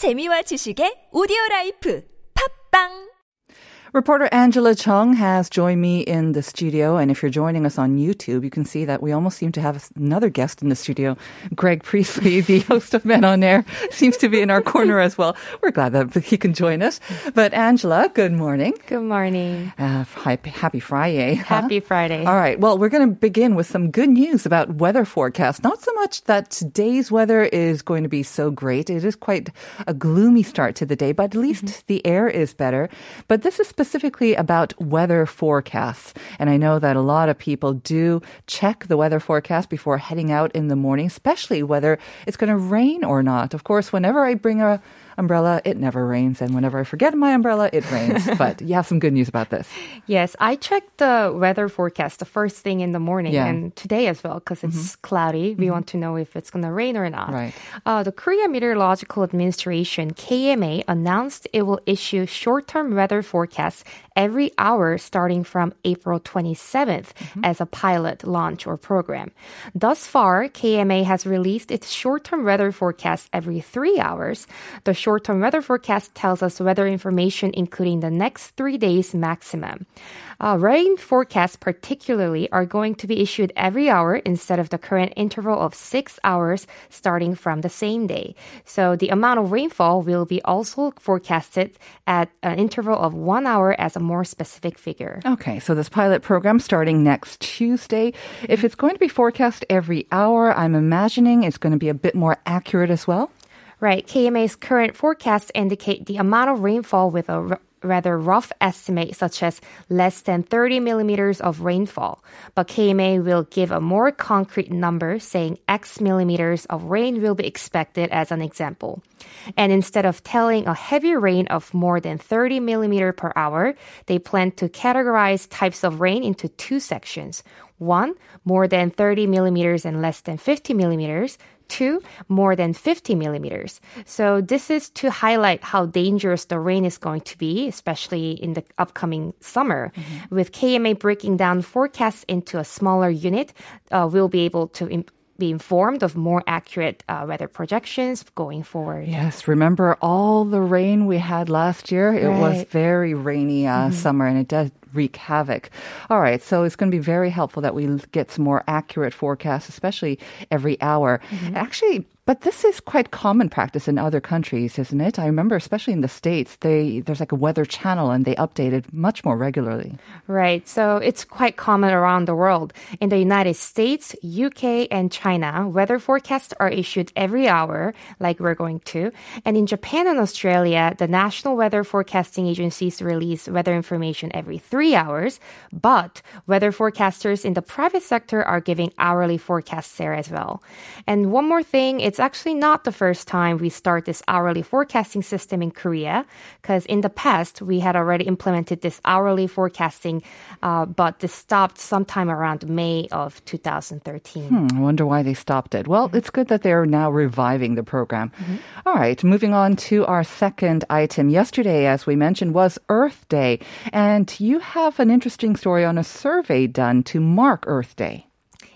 재미와 지식의 오디오 라이프. 팝빵 Reporter Angela Chung has joined me in the studio, and if you're joining us on YouTube, you can see that we almost seem to have another guest in the studio. Greg Priestley, the host of Men on Air, seems to be in our corner as well. We're glad that he can join us. But Angela, good morning. Good morning. Uh, happy Friday. Happy Friday. All right. Well, we're going to begin with some good news about weather forecast. Not so much that today's weather is going to be so great. It is quite a gloomy start to the day, but at least mm-hmm. the air is better. But this is specifically about weather forecasts. And I know that a lot of people do check the weather forecast before heading out in the morning, especially whether it's going to rain or not. Of course, whenever I bring a umbrella, it never rains. And whenever I forget my umbrella, it rains. but you have some good news about this. Yes, I checked the weather forecast the first thing in the morning yeah. and today as well because it's mm-hmm. cloudy. We mm-hmm. want to know if it's going to rain or not. Right. Uh, the Korea Meteorological Administration, KMA, announced it will issue short term weather forecasts every hour starting from April 27th mm-hmm. as a pilot launch or program. Thus far, KMA has released its short term weather forecast every three hours. The short term weather forecast tells us weather information including the next three days maximum. Uh, rain forecasts, particularly, are going to be issued every hour instead of the current interval of six hours starting from the same day. So the amount of rainfall will be also forecasted at an interval of one hour as a more specific figure. Okay, so this pilot program starting next Tuesday. If it's going to be forecast every hour, I'm imagining it's going to be a bit more accurate as well. Right. KMA's current forecasts indicate the amount of rainfall with a rather rough estimate, such as less than 30 millimeters of rainfall. But KMA will give a more concrete number, saying X millimeters of rain will be expected as an example. And instead of telling a heavy rain of more than 30 millimeter per hour, they plan to categorize types of rain into two sections. One, more than 30 millimeters and less than 50 millimeters to more than 50 millimeters. So this is to highlight how dangerous the rain is going to be, especially in the upcoming summer. Mm-hmm. With KMA breaking down forecasts into a smaller unit, uh, we'll be able to be informed of more accurate uh, weather projections going forward. Yes, remember all the rain we had last year? It was very rainy uh, mm-hmm. summer and it did wreak havoc. All right, so it's going to be very helpful that we get some more accurate forecasts, especially every hour. Mm-hmm. Actually, but this is quite common practice in other countries, isn't it? I remember, especially in the states, they there's like a weather channel and they update it much more regularly. Right. So it's quite common around the world. In the United States, UK, and China, weather forecasts are issued every hour, like we're going to. And in Japan and Australia, the national weather forecasting agencies release weather information every three hours. But weather forecasters in the private sector are giving hourly forecasts there as well. And one more thing, it's actually not the first time we start this hourly forecasting system in Korea, because in the past we had already implemented this hourly forecasting, uh, but this stopped sometime around May of 2013. Hmm, I wonder why they stopped it. Well, mm-hmm. it's good that they're now reviving the program. Mm-hmm. All right, moving on to our second item. Yesterday, as we mentioned, was Earth Day, and you have an interesting story on a survey done to mark Earth Day.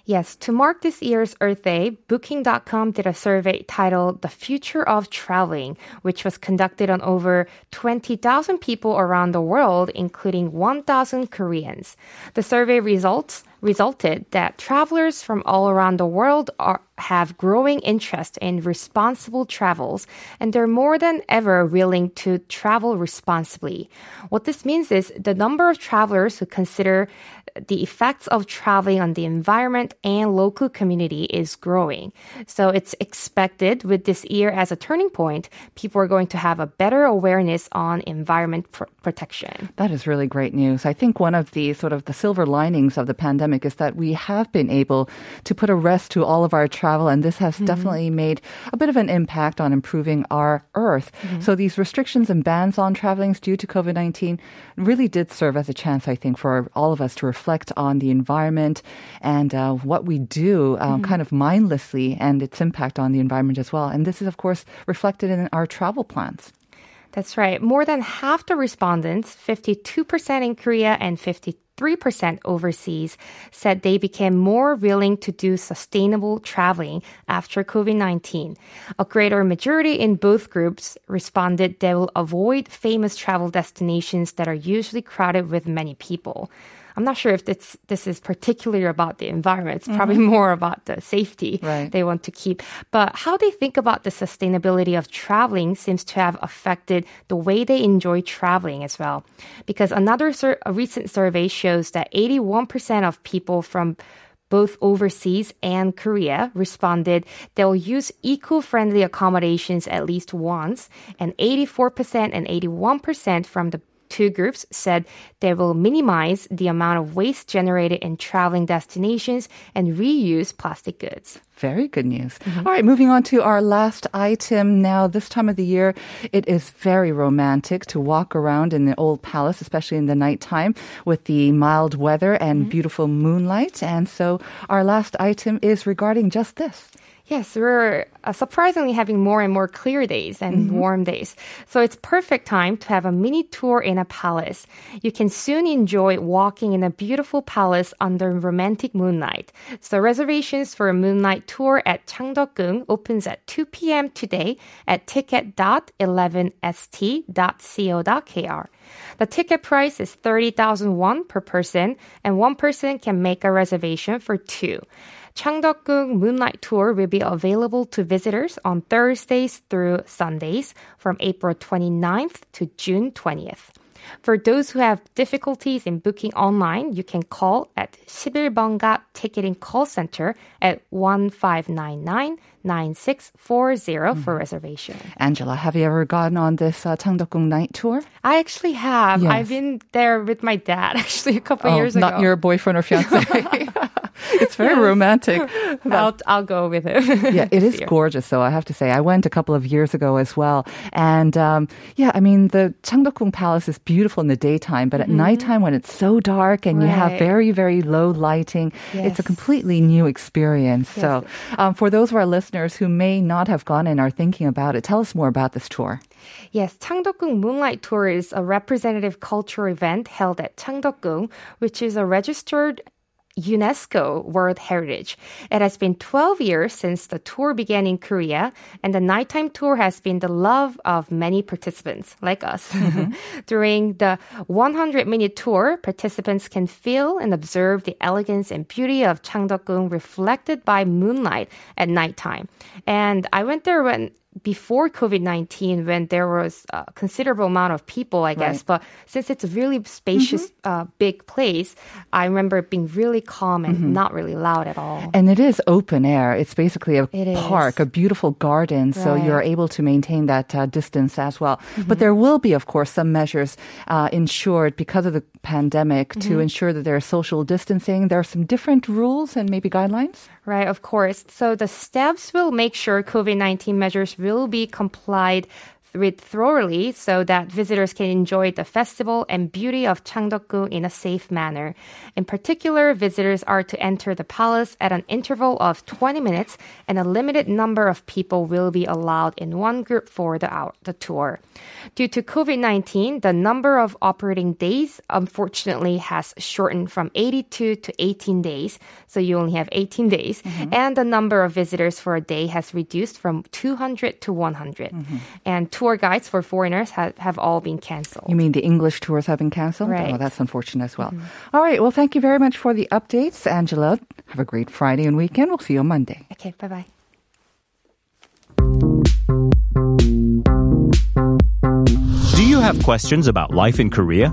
Yes, to mark this year's Earth Day, Booking.com did a survey titled The Future of Traveling, which was conducted on over 20,000 people around the world, including 1,000 Koreans. The survey results resulted that travelers from all around the world are, have growing interest in responsible travels and they're more than ever willing to travel responsibly. What this means is the number of travelers who consider the effects of traveling on the environment and local community is growing. So it's expected with this year as a turning point, people are going to have a better awareness on environment pr- protection. That is really great news. I think one of the sort of the silver linings of the pandemic is that we have been able to put a rest to all of our travel and this has mm-hmm. definitely made a bit of an impact on improving our earth. Mm-hmm. So these restrictions and bans on travelings due to COVID-19 really did serve as a chance I think for all of us to reflect reflect on the environment and uh, what we do uh, mm-hmm. kind of mindlessly and its impact on the environment as well. And this is, of course, reflected in our travel plans. That's right. More than half the respondents, 52% in Korea and 52 3% overseas said they became more willing to do sustainable traveling after COVID 19. A greater majority in both groups responded they will avoid famous travel destinations that are usually crowded with many people. I'm not sure if this this is particularly about the environment. It's probably mm-hmm. more about the safety Right. they want to keep. But how they think about the sustainability of traveling seems to have affected the way they enjoy traveling as well. Because another sur- a recent survey shows that 81% of people from both overseas and Korea responded they'll use eco-friendly accommodations at least once, and 84% and 81% from the two groups said they will minimize the amount of waste generated in traveling destinations and reuse plastic goods. Very good news. Mm-hmm. All right, moving on to our last item. Now, this time of the year, it is very romantic to walk around in the old palace, especially in the nighttime with the mild weather and mm-hmm. beautiful moonlight. And so, our last item is regarding just this. Yes, we're uh, surprisingly having more and more clear days and warm days. So it's perfect time to have a mini tour in a palace. You can soon enjoy walking in a beautiful palace under romantic moonlight. So reservations for a moonlight tour at Changdeokgung opens at 2 p.m. today at ticket.11st.co.kr. The ticket price is 30,000 won per person and one person can make a reservation for two. Changdeokgung Moonlight Tour will be available to visitors on Thursdays through Sundays from April 29th to June 20th. For those who have difficulties in booking online, you can call at 11번가 Ticketing Call Center at 1599-9640 for reservation. Angela, have you ever gone on this uh, Changdeokgung night tour? I actually have. Yes. I've been there with my dad actually a couple Oh, years not ago. Not your boyfriend or fiance. it's very romantic. I'll, I'll go with him. yeah, it is gorgeous, though. I have to say, I went a couple of years ago as well, and um, yeah, I mean, the Changdeokgung Palace is beautiful in the daytime, but at nighttime when it's so dark and you have Mm-hmm. Very, very low lighting, it's a completely new experience. So, um, for those of our listeners who may not have gone and are thinking about it, tell us more about this tour. Yes, Changdeokgung Moonlight Tour is a representative cultural event held at Changdeokgung, which is a registered UNESCO World Heritage. It has been 12 years since the tour began in Korea, and the nighttime tour has been the love of many participants, like us. Mm-hmm. During the 100 minute tour, participants can feel and observe the elegance and beauty of Changdeokgung reflected by moonlight at nighttime. And I went there when before COVID 19 when there was a considerable amount of people, I guess. But since it's a really spacious, uh, big place, I remember it being really calm and not really loud at all. And it is open air. It's basically a It is. park, a beautiful garden. So Right. Mm-hmm. you're able to maintain that uh, distance as well. But there will be, of course, some measures uh, ensured because of the pandemic Mm-hmm. to ensure that there is social distancing. There are some different rules and maybe guidelines. Right, of course. So the steps will make sure COVID 19 measures will be complied with thoroughly so that visitors can enjoy the festival and beauty of Changdeokgung in a safe manner. In particular, visitors are to enter the palace at an interval of 20 minutes and a limited number of people will be allowed in one group for the, hour, the tour. Due to COVID-19, the number of operating days unfortunately has shortened from 82 to 18 days. So you only have 18 days. Mm-hmm. And the number of visitors for a day has reduced from 200 to 100. Mm-hmm. And tour guides for foreigners have, have all been canceled. You mean the English tours have been canceled? Right. Mm-hmm. Oh, that's unfortunate as well. All right. Well, thank you very much for the updates, Angela. Have a great Friday and weekend. We'll see you on Monday. Okay, bye bye. Do you have questions about life in Korea?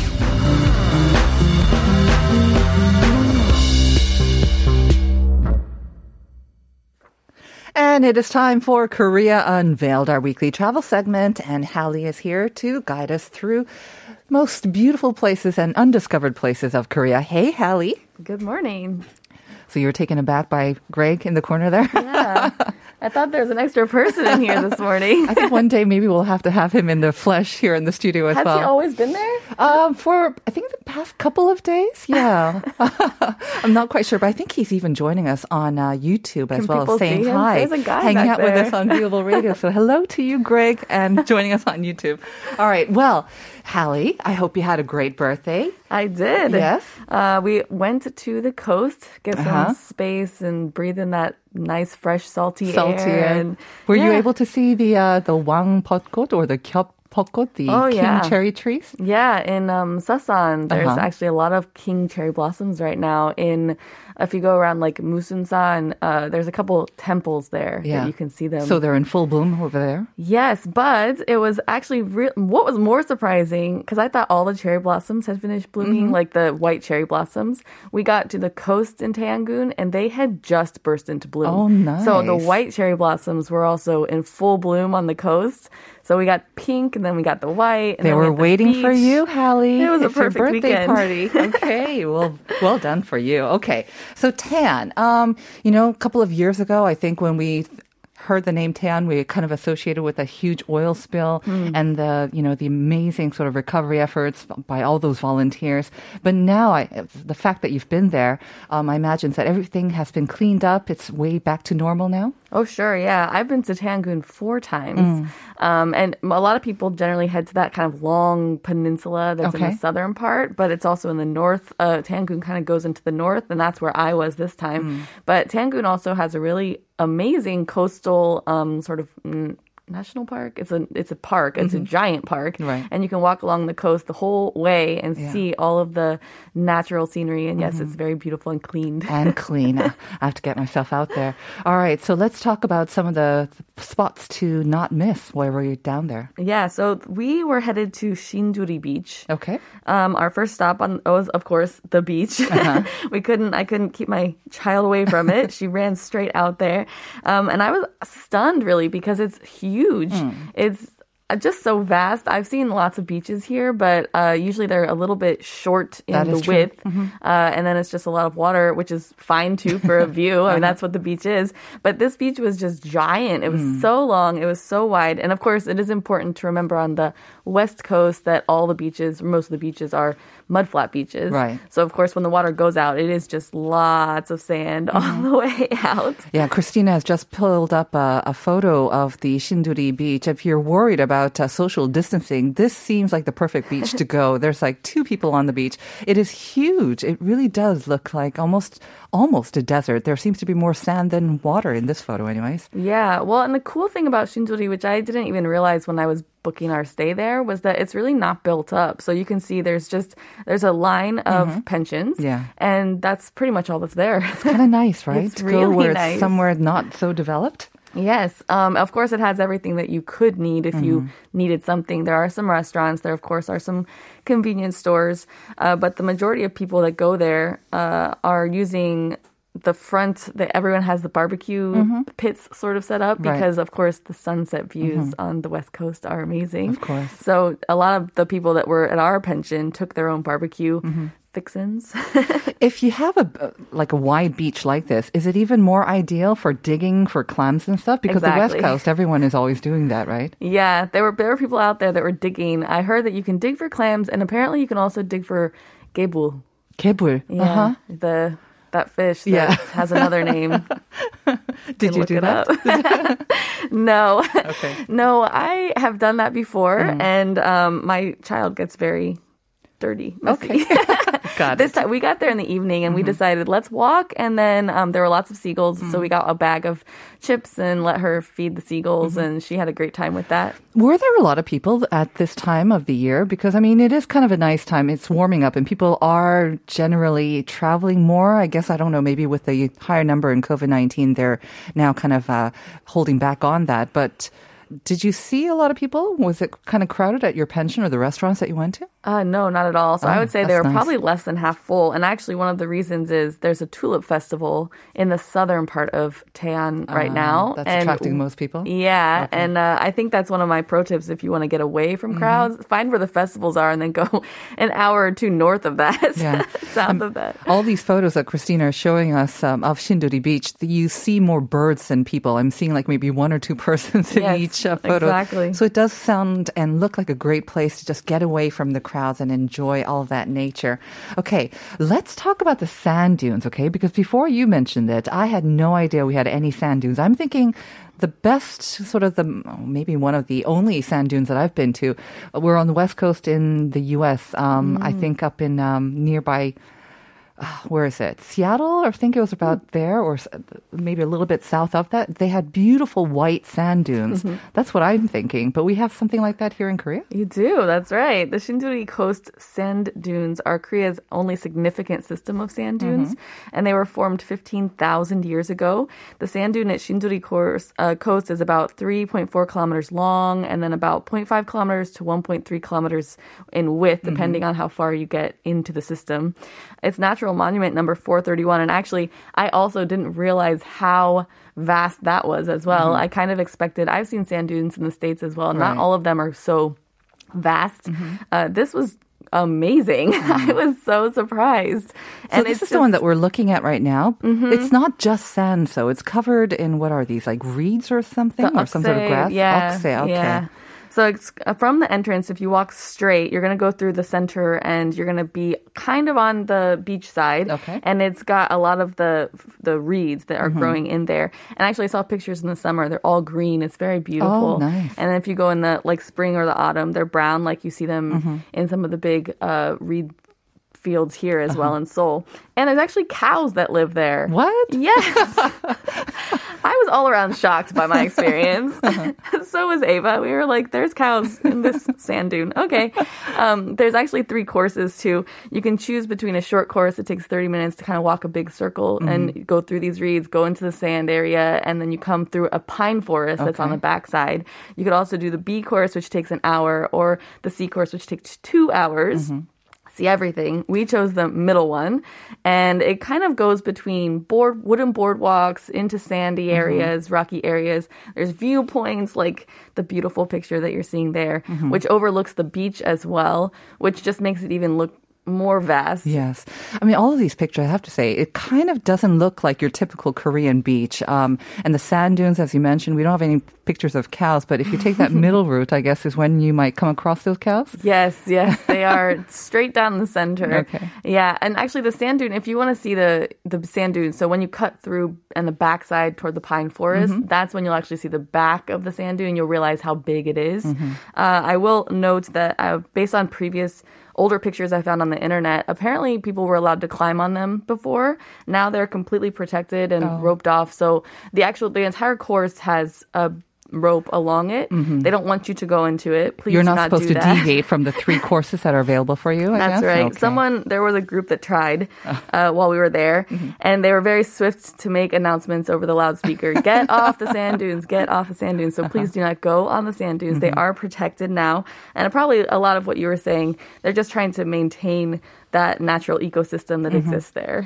And it is time for Korea Unveiled, our weekly travel segment. And Hallie is here to guide us through most beautiful places and undiscovered places of Korea. Hey, Hallie. Good morning. So you were taken aback by Greg in the corner there? Yeah. I thought there was an extra person in here this morning. I think one day maybe we'll have to have him in the flesh here in the studio as Has well. Has he always been there? Um, for I think the past couple of days, yeah. I'm not quite sure, but I think he's even joining us on uh, YouTube as Can well, people saying hi, There's a guy hanging out with us on Viewable Radio. So hello to you, Greg, and joining us on YouTube. All right, well, Hallie, I hope you had a great birthday. I did. Yes? Uh, we went to the coast, get Uh-huh. some space, and breathe in that nice, fresh, salty, Salty. air. And Were you able to see the uh, the Wang Potkot or the Kyop Potkot, the Oh, king yeah. cherry trees? Yeah, in um, Seosan, there's Uh-huh. actually a lot of king cherry blossoms right now. In if you go around like Musunsan, uh, there's a couple temples there Yeah. that you can see them. So they're in full bloom over there. Yes, but it was actually re- what was more surprising because I thought all the cherry blossoms had finished blooming, Mm-hmm. like the white cherry blossoms. We got to the coast in Taeangun and they had just burst into bloom. Oh, nice. So the white cherry blossoms were also in full bloom on the coast. So we got pink and then we got the white. And They we were the waiting for you, Hallie. It was a It's your perfect birthday weekend. party. Okay, well, well done for you. Okay, so Taean, um, you know, a couple of years ago, I think when we heard the name Taean, we kind of associated with a huge oil spill Hmm. and the, you know, the amazing sort of recovery efforts by all those volunteers. But now, I, the fact that you've been there, um, I imagine that everything has been cleaned up. It's way back to normal now. Oh, sure. Yeah. I've been to Taeangun four times. Mm. Um, and a lot of people generally head to that kind of long peninsula that's in the southern part, but it's also in the north. Uh, Taeangun kind of goes into the north, and that's where I was this time. Mm. But Taeangun also has a really amazing coastal um, sort of. National park. It's a it's a park. It's a giant park, Mm-hmm. Right. and you can walk along the coast the whole way and Yeah. Mm-hmm. see all of the natural scenery. And yes, it's very beautiful and clean. and clean. I have to get myself out there. All right, so let's talk about some of the spots to not miss while we're down there. Yeah, so we were headed to Shinduri Beach. Okay. Um, our first stop on was, of course, the beach. Uh-huh. we couldn't, I couldn't keep my child away from it. she ran straight out there, um, and I was stunned really because it's huge. Hmm. It's uh, just so vast. I've seen lots of beaches here, but uh, usually they're a little bit short in That the width, uh, and then it's just a lot of water, which is fine too for a view. I mean, that's what the beach is. But this beach was just giant. It was Hmm. so long. It was so wide, and of course, it is important to remember on the west coast that all the beaches, most of the beaches, are mudflat beaches. Right. So of course, when the water goes out, it is just lots of sand Mm-hmm. on the way out. Yeah, Christina has just pulled up a, a photo of the Shinduri beach. If you're worried about uh, social distancing, this seems like the perfect beach to go. There's like two people on the beach. It is huge. It really does look like almost almost a desert. There seems to be more sand than water in this photo anyways. Yeah, well, and the cool thing about Shinduri, which I didn't even realize when I was booking our stay there, was that it's really not built up. So you can see there's just there's a line of pensions, Mm-hmm. Yeah. and that's pretty much all that's there. It's kind of nice, right? It's to go really where nice. it's somewhere not so developed. Yes. Um, of course, it has everything that you could need if you Mm-hmm. needed something. There are some restaurants. There, of course, are some convenience stores. Uh, but the majority of people that go there uh, are using the front that everyone has the barbecue pits sort of set up Mm-hmm. Right. because of course the sunset views on the west coast are amazing Of course. so a lot of the people that were at our pension took their own barbecue Mm-hmm. fixins If you have a like a wide beach like this, is it even more ideal for digging for clams and stuff? Because the West Coast, everyone is always doing that, right? Yeah, there were there were people out there that were digging. I heard that you can dig for clams, and apparently you can also dig for gebul. Kebul. Yeah, Uh-huh. the that fish that Yeah. has another name. Did you do that? no, Okay. Mm. no, I have done that before, and um, my child gets very dirty. Messy. Okay. Got This it. Mm-hmm. time we got there in the evening and we decided let's walk and then um, there were lots of seagulls so Mm. we got a bag of chips and let her feed the seagulls Mm-hmm. and she had a great time with that. Were there a lot of people at this time of the year? Because I mean, it is kind of a nice time. It's warming up, and people are generally traveling more. I guess I don't know. Maybe with the higher number in COVID nineteen, they're now kind of uh, holding back on that. But did you see a lot of people? Was it kind of crowded at your pension or the restaurants that you went to? Uh, no, not at all. So I Oh, would say they were nice. probably less than half full. And actually, one of the reasons is there's a tulip festival in the southern part of Taean right now. Ah, That's and attracting most people. Yeah, and uh, I think that's one of my pro tips if you want to get away Mm-hmm. from crowds, find where the festivals are and then go an hour or two north of that, Yeah. south of that. All these photos that Christina is showing us um, of Shinduri Beach, you see more birds than people. I'm seeing like maybe one or two persons in Yes, each photo. exactly. So it does sound and look like a great place to just get away from the crowds and enjoy all that nature. Okay, let's talk about the sand dunes, okay? Because before you mentioned it, I had no idea we had any sand dunes. I'm thinking the best sort of the maybe one of the only sand dunes that I've been to were on the west coast in the U.S. Um, I think up in um, nearby where is it? Seattle? I think it was about hmm. there, or maybe a little bit south of that. They had beautiful white sand dunes. Mm-hmm. That's what I'm thinking. But we have something like that here in Korea. You do, that's right. The Shinduri Coast sand dunes are Korea's only significant system of sand mm-hmm. dunes, and they were formed 15,000 years ago. The sand dune at Shinduri course, uh, Coast is about 3.4 kilometers long and then about 0.5 kilometers to 1.3 kilometers in width, mm-hmm. depending on how far you get into the system. It's natural monument number 431, and actually, I also didn't realize how vast that was as well. Mm-hmm. I kind of expected, I've seen sand dunes in the States as well. Not Right. all of them are so vast. Mm-hmm. Uh, this was amazing. I mm-hmm. was so surprised. So this is the one that we're looking at right now. It's not just sand, so it's covered in what are these like reeds or something, or some sort of grass? Yeah, Oxay, okay. yeah. So it's uh, from the entrance. If you walk straight, you're gonna go through the center, and you're gonna be kind of on the beach side. Okay. And it's got a lot of the the reeds that are Mm-hmm. growing in there. And actually, I saw pictures in the summer. They're all green. It's very beautiful. Oh, nice. And then if you go in the like spring or the autumn, they're brown, like you see them Mm-hmm. in some of the big uh, reed fields here as well Uh-huh. in Seoul. And there's actually cows that live there. What? Yes. I was all around shocked by my experience. Uh-huh. so was Ava. We were like, there's cows in this sand dune. Okay. Um, there's actually three courses too. You can choose between a short course. It takes 30 minutes to kind of walk a big circle Mm-hmm. and go through these reeds, go into the sand area, and then you come through a pine forest that's on the backside. You could also do the B course, which takes an hour, or the C course, which takes two hours Mm-hmm. See everything. We chose the middle one, and it kind of goes between board wooden boardwalks into sandy Mm-hmm. areas, rocky areas. There's viewpoints like the beautiful picture that you're seeing there, Mm-hmm. which overlooks the beach as well, which just makes it even look more vast. Yes. I mean, all of these pictures, I have to say, it kind of doesn't look like your typical Korean beach. Um, and the sand dunes, as you mentioned, we don't have any pictures of cows, but if you take that middle route, I guess is when you might come across those cows. Yes, yes, they are straight down the center. Okay. Yeah, and actually the sand dune. If you want to see the the sand dune, so when you cut through and the backside toward the pine forest, Mm-hmm. that's when you'll actually see the back of the sand dune. You'll realize how big it is. Mm-hmm. Uh, I will note that uh, based on previous older pictures I found on the internet, apparently people were allowed to climb on them before. Now they're completely protected and Oh. roped off. So the actual the entire course has a rope along it. They don't want you to go into it. Please Mm-hmm. You're not, not supposed do to that. deviate from the three courses that are available for you. I That's guess? right. Okay. Someone there was a group that tried uh, while we were there, Mm-hmm. and they were very swift to make announcements over the loudspeaker: "Get off the sand dunes! Get off the sand dunes!" So Uh-huh. please do not go on the sand dunes. They Mm-hmm. are protected now, and probably a lot of what you were saying. They're just trying to maintain that natural ecosystem that Mm-hmm. exists there.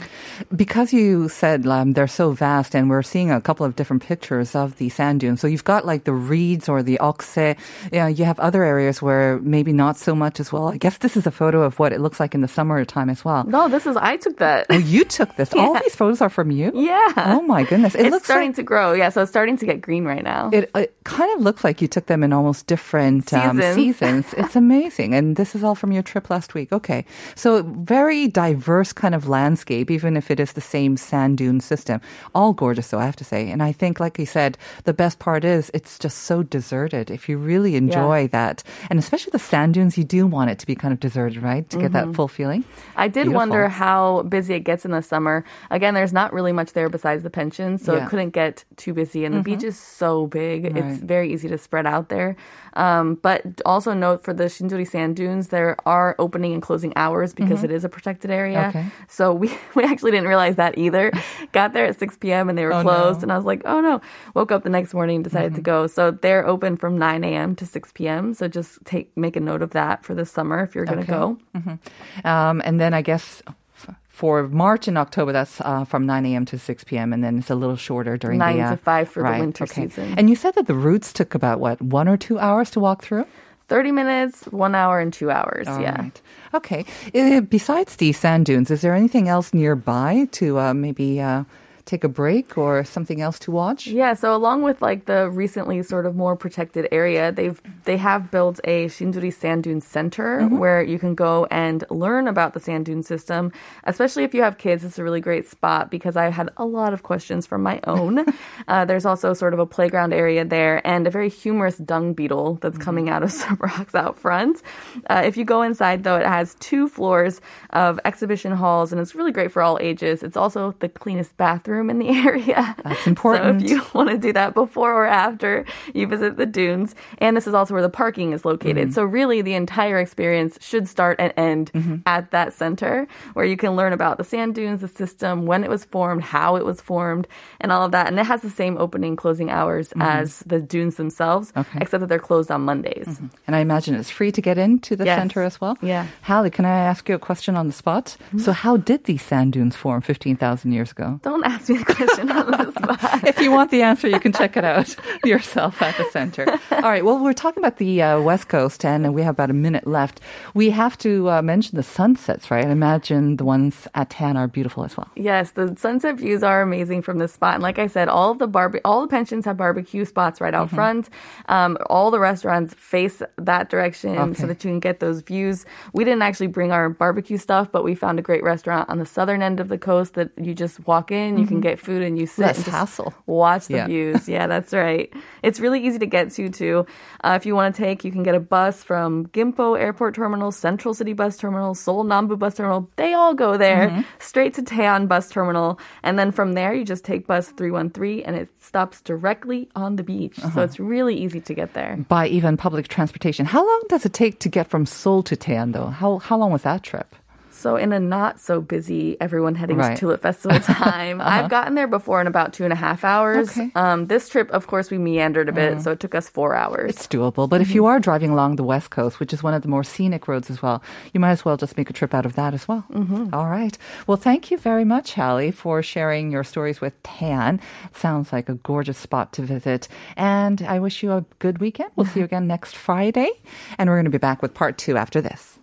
Because you said um, they're so vast, and we're seeing a couple of different pictures of the sand dunes. So you've got like the reeds or the okse. You, know, you have other areas where maybe not so much as well. I guess this is a photo of what it looks like in the summertime as well. No, this is I took that. Oh, you took this. All these photos are from you. yeah. Oh my goodness! It it's looks starting like, to grow. Yeah, so it's starting to get green right now. It, it kind of looks like you took them in almost different um, Seasons. seasons. It's amazing. And this is all from your trip last week. Okay. So very diverse kind of landscape, even if it is the same sand dune system. All gorgeous, though, I have to say. And I think, like you said, the best part is it's just so deserted. If you really enjoy that, and especially the sand dunes, you do want it to be kind of deserted, right? To get that full feeling. I did Beautiful. wonder how busy it gets in the summer. Again, there's not really much there besides the pension, so Yeah. Mm-hmm. it couldn't get too busy. And the beach is so big; it's very easy to spread out there. Um, but also note for the Shinduri sand dunes, there are opening and closing hours because it is a protected area. Okay. So we, we actually didn't realize that either. Got there at 6 p.m. and they were Oh, closed. no. And I was like, oh no. Woke up the next morning, decided to go. So they're open from 9 a.m. to 6 p.m. So just take make a note of that for the summer if you're going to Okay. go. Um, and then I guess for March and October, that's uh, from 9 a.m. to 6 p.m. And then it's a little shorter during Nine the uh, to five for the winter okay. season. And you said that the routes took about what one or two hours to walk through. 30 minutes, one hour, and two hours. All yeah. right. Okay. Uh, besides the sand dunes, is there anything else nearby to uh, maybe uh, take a break or something else to watch? Yeah, so along with like the recently sort of more protected area, they've they have built a Shinduri Sand Dune Center Mm-hmm. where you can go and learn about the sand dune system. Especially if you have kids, it's a really great spot because I had a lot of questions from my own. uh, there's also sort of a playground area there and a very humorous dung beetle that's Mm-hmm. coming out of some rocks out front. Uh, if you go inside, though, it has two floors of exhibition halls and it's really great for all ages. It's also the cleanest bathroom in the area. That's important. So if you want to do that before or after you visit the dunes, and this is also where the parking is located. Mm-hmm. So really, the entire experience should start and end mm-hmm. at that center, where you can learn about the sand dunes, the system, when it was formed, how it was formed, and all of that. And it has the same opening closing hours mm-hmm. as the dunes themselves, Okay. except that they're closed on Mondays. And I imagine it's free to get into the Yes. center as well. Yeah. Hallie, can I ask you a question on the spot? So, how did these sand dunes form 15,000 years ago? Don't ask me the question on the spot. if you want the answer, you can check it out yourself at the center. All right. Well, we're talking about the uh, West Coast, and we have about a minute left. We have to uh, mention the sunsets, right? I imagine the ones at Taean are beautiful as well. Yes, the sunset views are amazing from this spot. And like I said, all the barbe- all the pensions have barbecue spots right out front. Um, all the restaurants face that direction Okay. so that you can get those views. We didn't actually bring our barbecue stuff, but we found a great restaurant on the southern end of the coast that you just walk in, you can get food, and you sit Less and hassle. watch the Yeah. views. Yeah, that's right. It's really easy to get to too. Uh, if you want to take, you can get a bus from Gimpo Airport Terminal, Central City Bus Terminal, Seoul Nambu Bus Terminal. They all go there Mm-hmm. straight to Taean Bus Terminal, and then from there you just take bus 313, and it stops directly on the beach. Uh-huh. So it's really easy to get there. By even public transportation. How long does it take to get from Seoul to Taean, though? How, how long was that trip? So in a not so busy, everyone heading Right. to Tulip Festival time, I've gotten there before in about two and a half hours. Okay. Um, this trip, of course, we meandered a bit, so it took us four hours. It's doable. But if you are driving along the West Coast, which is one of the more scenic roads as well, you might as well just make a trip out of that as well. Mm-hmm. right. Well, thank you very much, Hallie, for sharing your stories with Taean. Sounds like a gorgeous spot to visit. And I wish you a good weekend. We'll see you again next Friday. And we're going to be back with part two after this.